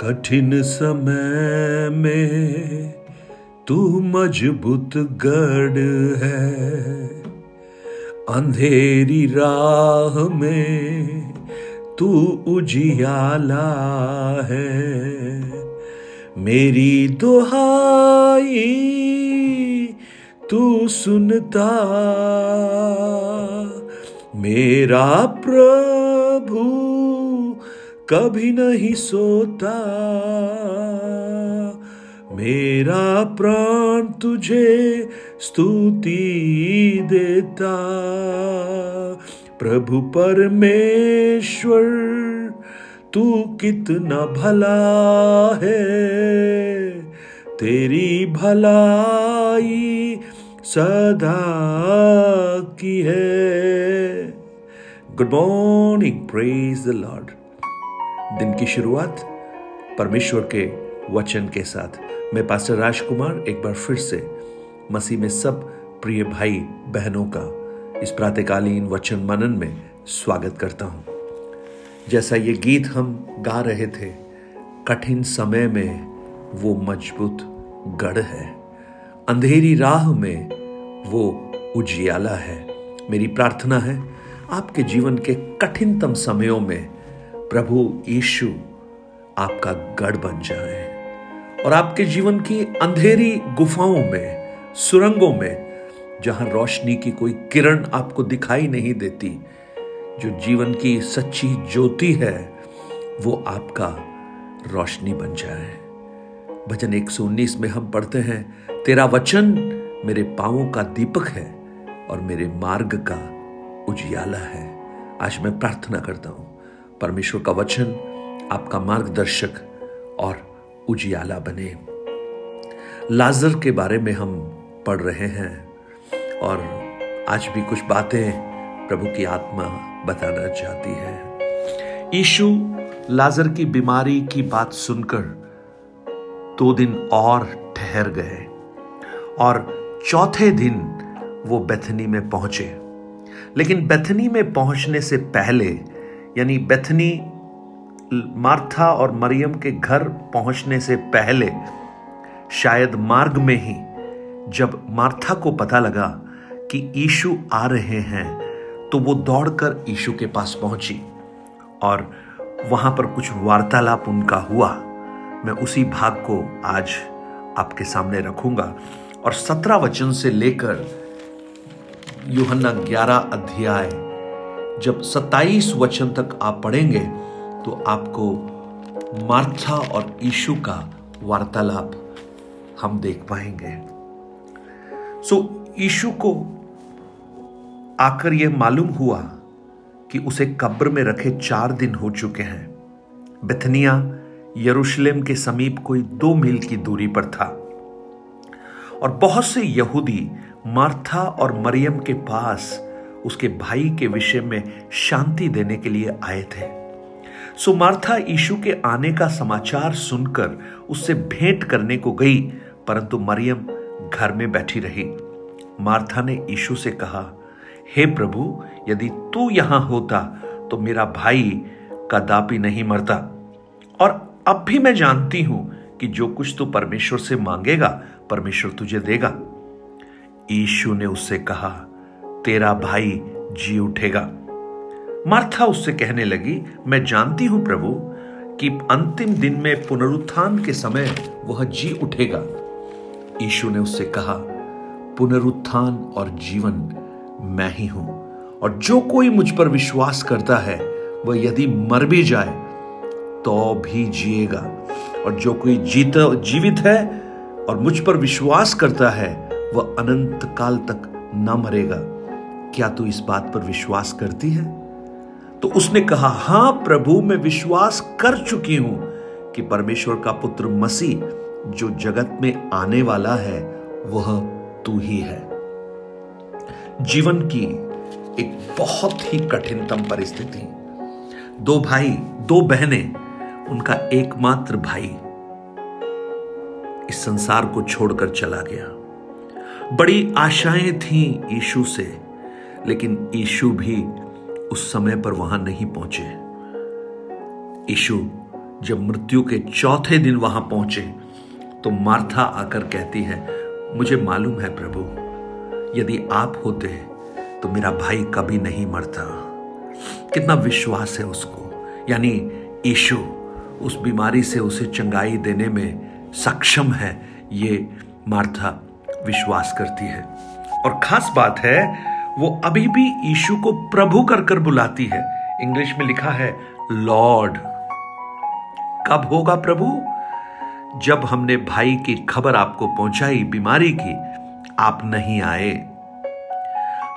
कठिन समय में तू मज़बूत गढ़ है। अंधेरी राह में तू उजियाला है। मेरी दुहाई तू सुनता, मेरा प्रभु कभी नहीं सोता। मेरा प्राण तुझे स्तुति देता। प्रभु परमेश्वर, तू कितना भला है। तेरी भलाई सदा की है। Good morning praise the lord दिन की शुरुआत परमेश्वर के वचन के साथ। मैं पास्टर राजकुमार एक बार फिर से मसीह में सब प्रिय भाई बहनों का इस प्रातकालीन वचन मनन में स्वागत करता हूँ। जैसा ये गीत हम गा रहे थे, कठिन समय में वो मज़बूत गढ़ है। अंधेरी राह में वो उजियाला है। मेरी प्रार्थना है, आपके जीवन के कठिनतम समयों में प्रभु यीशु आपका गढ़ बन जाए और आपके जीवन की अंधेरी गुफाओं में, सुरंगों में, जहाँ रोशनी की कोई किरण आपको दिखाई नहीं देती, जो जीवन की सच्ची ज्योति है, वो आपका रोशनी बन जाए। भजन 119 में हम पढ़ते हैं, तेरा वचन मेरे पांवों का दीपक है और मेरे मार्ग का उजियाला है। आज मैं प्रार्थना करता हूँ। परमेश्वर का वचन, आपका मार्गदर्शक और उजियाला बने। लाजर के बारे में हम पढ़ रहे हैं और आज भी कुछ बातें प्रभु की आत्मा बताना चाहती है। यीशु लाजर की बीमारी की बात सुनकर दो दिन और ठहर गए और चौथे दिन वो बेथनी में पहुँचे। लेकिन बेथनी में पहुँचने से पहले यानी बेथनी, मार्था और मरियम के घर पहुँचने से पहले, शायद मार्ग में ही, जब मार्था को पता लगा कि ईशु आ रहे हैं तो वो दौड़कर ईशु के पास पहुँची। और वहाँ पर कुछ वार्तालाप उनका हुआ। मैं उसी भाग को आज आपके सामने रखूँगा। और सत्रह वचन से लेकर यूहन्ना ग्यारह अध्याय जब सत्ताईस वचन तक आप पढ़ेंगे तो आपको मार्था और ईशु का वार्तालाप हम देख पाएँगे। सो ईशु को आकर यह मालूम हुआ कि उसे कब्र में रखे चार दिन हो चुके हैं। बेथनिया, यरूशलेम के समीप कोई दो मील की दूरी पर था। और बहुत से यहूदी मार्था और मरियम के पास उसके भाई के विषय में शांति देने के लिए आए थे। सो मार्था यीशु के आने का समाचार सुनकर उससे भेंट करने को गई, परंतु मरियम घर में बैठी रही। मार्था ने यीशु से कहा, हे प्रभु, यदि तू यहाँ होता तो मेरा भाई कदापि नहीं मरता। और अब भी मैं जानती हूँ कि जो कुछ तू परमेश्वर से मांगेगा, परमेश्वर तुझे देगा। ईशु ने उससे कहा तेरा भाई जी उठेगा। मार्था उससे कहने लगी, मैं जानती हूँ प्रभु कि अंतिम दिन में पुनरुत्थान के समय वह जी उठेगा। ईशु ने उससे कहा, पुनरुत्थान और जीवन मैं ही हूँ, और जो कोई मुझ पर विश्वास करता है, वह यदि मर भी जाए तो भी जिएगा। और जो कोई जीता, जीवित है और मुझ पर विश्वास करता है, वह अनंत काल तक न मरेगा। क्या तू इस बात पर विश्वास करती है? तो उसने कहा, हाँ प्रभु, मैं विश्वास कर चुकी हूँ कि परमेश्वर का पुत्र मसीह जो जगत में आने वाला है, वह तू ही है। जीवन की एक बहुत ही कठिनतम परिस्थिति। दो भाई, दो बहनें, उनका एकमात्र भाई इस संसार को छोड़कर चला गया। बड़ी आशाएँ थी यीशु से लेकिन यीशु भी उस समय पर वहाँ नहीं पहुँचे। यीशु जब मृत्यु के चौथे दिन वहाँ पहुँचे तो मार्था आकर कहती है, मुझे मालूम है प्रभु, यदि आप होते तो मेरा भाई कभी नहीं मरता। कितना विश्वास है उसको। यानी ईशु उस बीमारी से उसे चंगाई देने में सक्षम है, ये मार्था विश्वास करती है। और खास बात है वो अभी भी ईशु को प्रभु कर कर बुलाती है। इंग्लिश में लिखा है, लॉर्ड, कब होगा प्रभु? जब हमने भाई की खबर आपको पहुंचाई, बीमारी की, आप नहीं आए।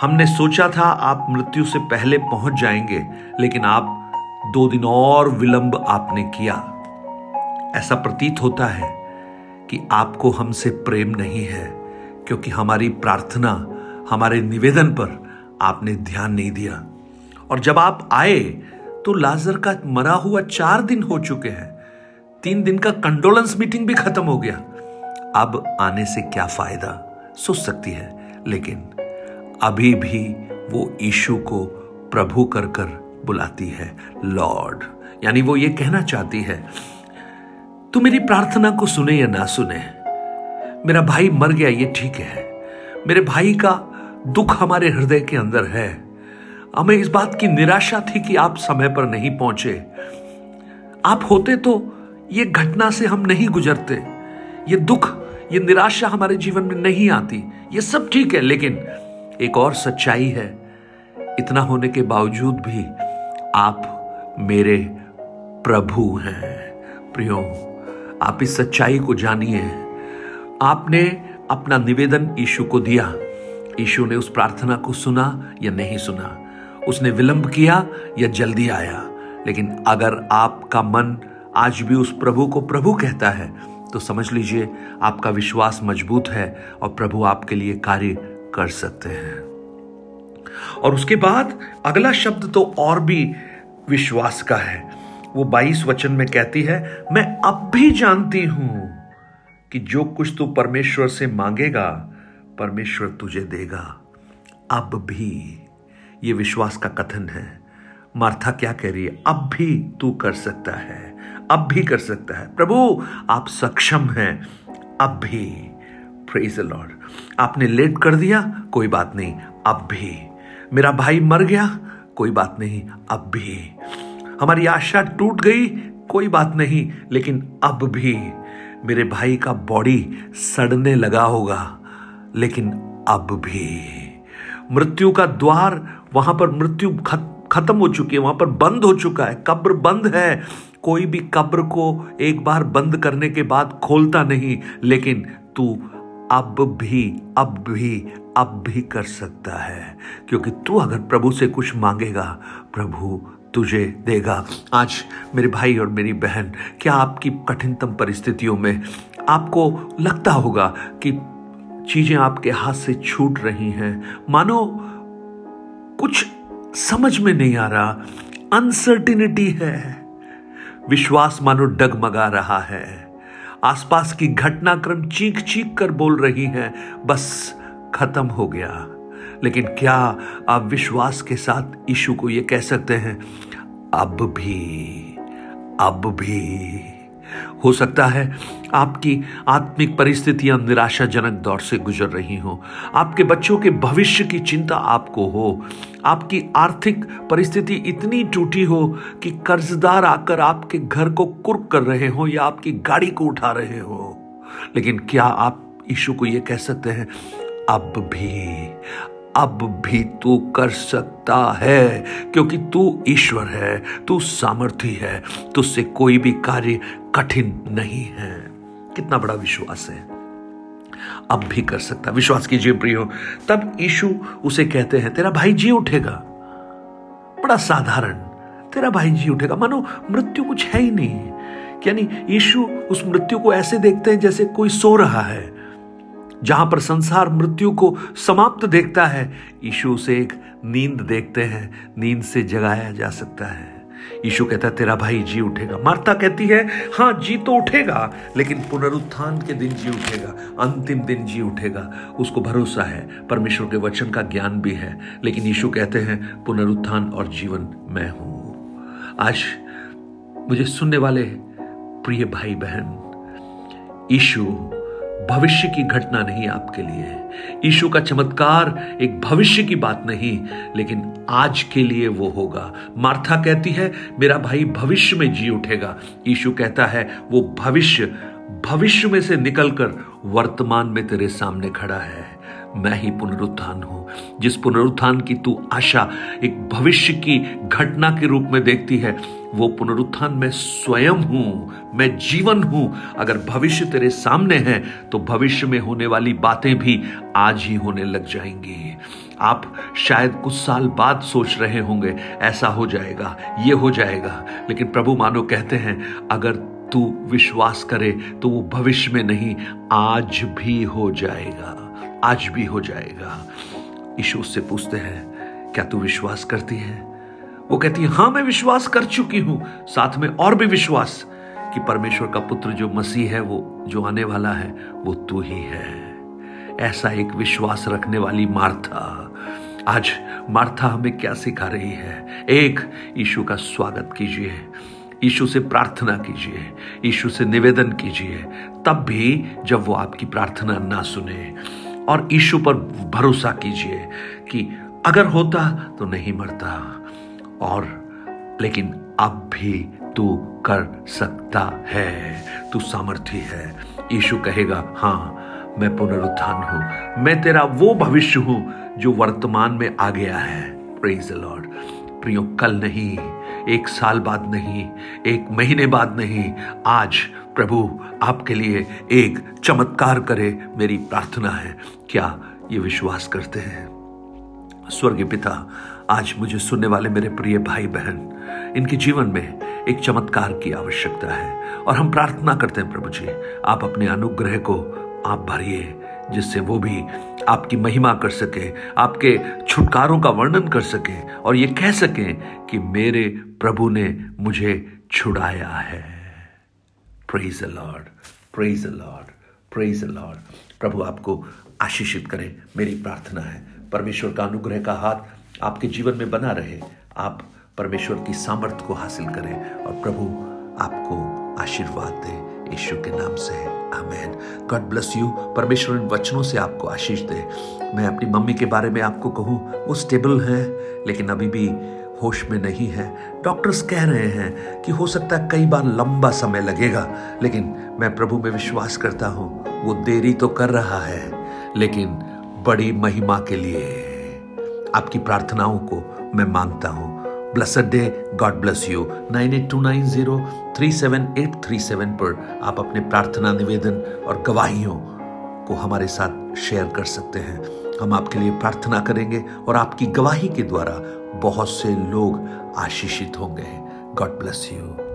हमने सोचा था आप मृत्यु से पहले पहुँच जाएँगे, लेकिन आप दो दिन और विलंब आपने किया। ऐसा प्रतीत होता है कि आपको हमसे प्रेम नहीं है, क्योंकि हमारी प्रार्थना हमारे निवेदन पर आपने ध्यान नहीं दिया। और जब आप आए तो लाजर का मरा हुआ चार दिन हो चुके हैं। तीन दिन का कंडोलेंस मीटिंग भी खत्म हो गया। अब आने से क्या फ़ायदा? सोच सकती है, लेकिन अभी भी वो ईशु को प्रभु कर कर बुलाती है, लॉर्ड। यानी वो ये कहना चाहती है, तू मेरी प्रार्थना को सुने या ना सुने? मेरा भाई मर गया, ये ठीक है। मेरे भाई का दुख हमारे हृदय के अंदर है। हमें इस बात की निराशा थी कि आप समय पर नहीं पहुँचे। आप होते तो ये घटना से हम नहीं गुजरते। ये दुख, ये निराशा हमारे जीवन में नहीं आती। ये सब ठीक है, लेकिन एक और सच्चाई है। इतना होने के बावजूद भी आप मेरे प्रभु हैं। प्रियो, आप इस सच्चाई को जानिए। आपने अपना निवेदन यीशु को दिया। यीशु ने उस प्रार्थना को सुना या नहीं सुना? उसने विलंब किया या जल्दी आया? लेकिन अगर आपका मन आज भी उस प्रभु को प्रभु कहता है तो समझ लीजिए आपका विश्वास मज़बूत है और प्रभु आपके लिए कार्य कर सकते हैं। और उसके बाद अगला शब्द तो और भी विश्वास का है। वो बाईस वचन में कहती है, मैं अब भी जानती हूँ कि जो कुछ तू परमेश्वर से मांगेगा परमेश्वर तुझे देगा। अब भी, ये विश्वास का कथन है। मार्था क्या कह रही है? अब भी तू कर सकता है। अब भी कर सकता है। प्रभु, आप सक्षम हैं। अब भी। प्रेज लॉर्ड आपने लेट कर दिया? कोई बात नहीं। अब भी। मेरा भाई मर गया? कोई बात नहीं। अब भी। हमारी आशा टूट गई? कोई बात नहीं। लेकिन अब भी मेरे भाई का बॉडी सड़ने लगा होगा। लेकिन अब भी। मृत्यु का द्वार वहाँ पर मृत्यु खत्म हो चुकी है, वहाँ पर बंद हो चुका है, कब्र बंद है। कोई भी कब्र को एक बार बंद करने के बाद खोलता नहीं, लेकिन तू अब भी अब भी अब भी कर सकता है, क्योंकि तू अगर प्रभु से कुछ मांगेगा, प्रभु तुझे देगा। आज मेरे भाई और मेरी बहन, क्या आपकी कठिनतम परिस्थितियों में आपको लगता होगा कि चीज़ें आपके हाथ से छूट रही हैं। मानो, कुछ समझ में नहीं आ रहा। अनसर्टिनिटी है। विश्वास मानो डगमगा रहा है। आसपास की घटनाक्रम चीख चीख कर बोल रही है। बस खत्म हो गया। लेकिन क्या आप विश्वास के साथ यीशु को यह कह सकते हैं? अब भी अब भी। हो सकता है आपकी आत्मिक परिस्थितियाँ निराशाजनक दौर से गुजर रही हो। आपके बच्चों के भविष्य की चिंता आपको हो। आपकी आर्थिक परिस्थिति इतनी टूटी हो कि कर्जदार आकर आपके घर को कुर्क कर रहे हो या आपकी गाड़ी को उठा रहे हो। लेकिन क्या आप यीशु को यह कह सकते हैं, अब भी अब भी तू कर सकता है, क्योंकि तू ईश्वर है, तू सामर्थ्य है, तुझसे कोई भी कार्य कठिन नहीं है। कितना बड़ा विश्वास है। अब भी कर सकता। विश्वास कीजिए प्रियो, तब ईशु उसे कहते हैं, तेरा भाई जी उठेगा। बड़ा साधारण। तेरा भाई जी उठेगा? मानो मृत्यु कुछ है ही नहीं। यानी यीशु उस मृत्यु को ऐसे देखते हैं जैसे कोई सो रहा है। जहाँ पर संसार मृत्यु को समाप्त देखता है, यीशु उसे एक नींद देखते हैं। नींद से जगाया जा सकता है। यीशु कहता है, तेरा भाई जी उठेगा। मार्ता कहती है हाँ जी तो उठेगा, लेकिन पुनरुत्थान के दिन जी उठेगा, अंतिम दिन जी उठेगा। उसको भरोसा है, परमेश्वर के वचन का ज्ञान भी है, लेकिन यीशु कहते हैं, पुनरुत्थान और जीवन मैं हूँ। आज मुझे सुनने वाले प्रिय भाई बहन ईशु भविष्य की घटना नहीं आपके लिए है। ईशु का चमत्कार एक भविष्य की बात नहीं, लेकिन आज के लिए वो होगा। मार्था कहती है, मेरा भाई भविष्य में जी उठेगा। ईशु कहता है, वो भविष्य भविष्य में से निकलकर वर्तमान में तेरे सामने खड़ा है। मैं ही पुनरुत्थान हूँ। जिस पुनरुत्थान की तू आशा एक भविष्य की घटना के रूप में देखती है वो पुनरुत्थान मैं स्वयं हूँ, मैं जीवन हूँ। अगर भविष्य तेरे सामने है तो भविष्य में होने वाली बातें भी आज ही होने लग जाएँगी। आप शायद कुछ साल बाद सोच रहे होंगे, ऐसा हो जाएगा, ये हो जाएगा। लेकिन प्रभु मानो कहते हैं, अगर तू विश्वास करे तो वो भविष्य में नहीं, आज भी हो जाएगा, आज भी हो जाएगा। यीशु उससे पूछते हैं, क्या तू विश्वास करती है? वो कहती है, हाँ, मैं विश्वास कर चुकी हूँ। साथ में और भी विश्वास कि परमेश्वर का पुत्र जो मसीह है, वो जो आने वाला है, वो तू ही है। ऐसा एक विश्वास रखने वाली मार्था। आज मार्था हमें क्या सिखा रही है? एक, यीशु का स्वागत कीजिए। यीशु से प्रार्थना कीजिए। यीशु से निवेदन कीजिए। तब भी जब वो आपकी प्रार्थना ना सुने। और ईशु पर भरोसा कीजिए कि अगर होता तो नहीं मरता। और, लेकिन अब भी तू कर सकता है, तू सामर्थ्य है। यीशु कहेगा हाँ मैं पुनरुत्थान हूँ। मैं तेरा वो भविष्य हूँ जो वर्तमान में आ गया है। प्रेज लॉर्ड प्रियो, कल नहीं, एक साल बाद नहीं, एक महीने बाद नहीं। आज प्रभु आपके लिए एक चमत्कार करे, मेरी प्रार्थना है। क्या ये विश्वास करते हैं? स्वर्गीय पिता आज मुझे सुनने वाले मेरे प्रिय भाई बहन, इनके जीवन में एक चमत्कार की आवश्यकता है और हम प्रार्थना करते हैं प्रभु जी, आप अपने अनुग्रह को आप भरिए, जिससे वो भी आपकी महिमा कर सके, आपके छुटकारों का वर्णन कर सके और ये कह सके कि मेरे प्रभु ने मुझे छुड़ाया है। Praise lord praise lord praise lord प्रभु आपको आशीषित करें, मेरी प्रार्थना है। परमेश्वर का अनुग्रह का हाथ आपके जीवन में बना रहे, आप परमेश्वर की सामर्थ्य को हासिल करें और प्रभु आपको आशीर्वाद दे। यीशु के नाम से आमेन। गॉड ब्लेस यू परमेश्वर इन वचनों से आपको आशीष दे। मैं अपनी मम्मी के बारे में आपको कहूँ, वो स्टेबल है, लेकिन अभी भी होश में नहीं है। डॉक्टर्स कह रहे हैं कि हो सकता है कई बार लंबा समय लगेगा, लेकिन मैं प्रभु में विश्वास करता हूँ, वो देरी तो कर रहा है, लेकिन बड़ी महिमा के लिए। आपकी प्रार्थनाओं को मैं माँगता हूँ। Blessed day God bless you nine eight two nine zero three seven eight three seven पर आप अपने प्रार्थना निवेदन और गवाहियों को हमारे साथ शेयर कर सकते हैं। हम आपके लिए प्रार्थना करेंगे और आपकी गवाही के द्वारा बहुत से लोग आशीषित होंगे। God bless you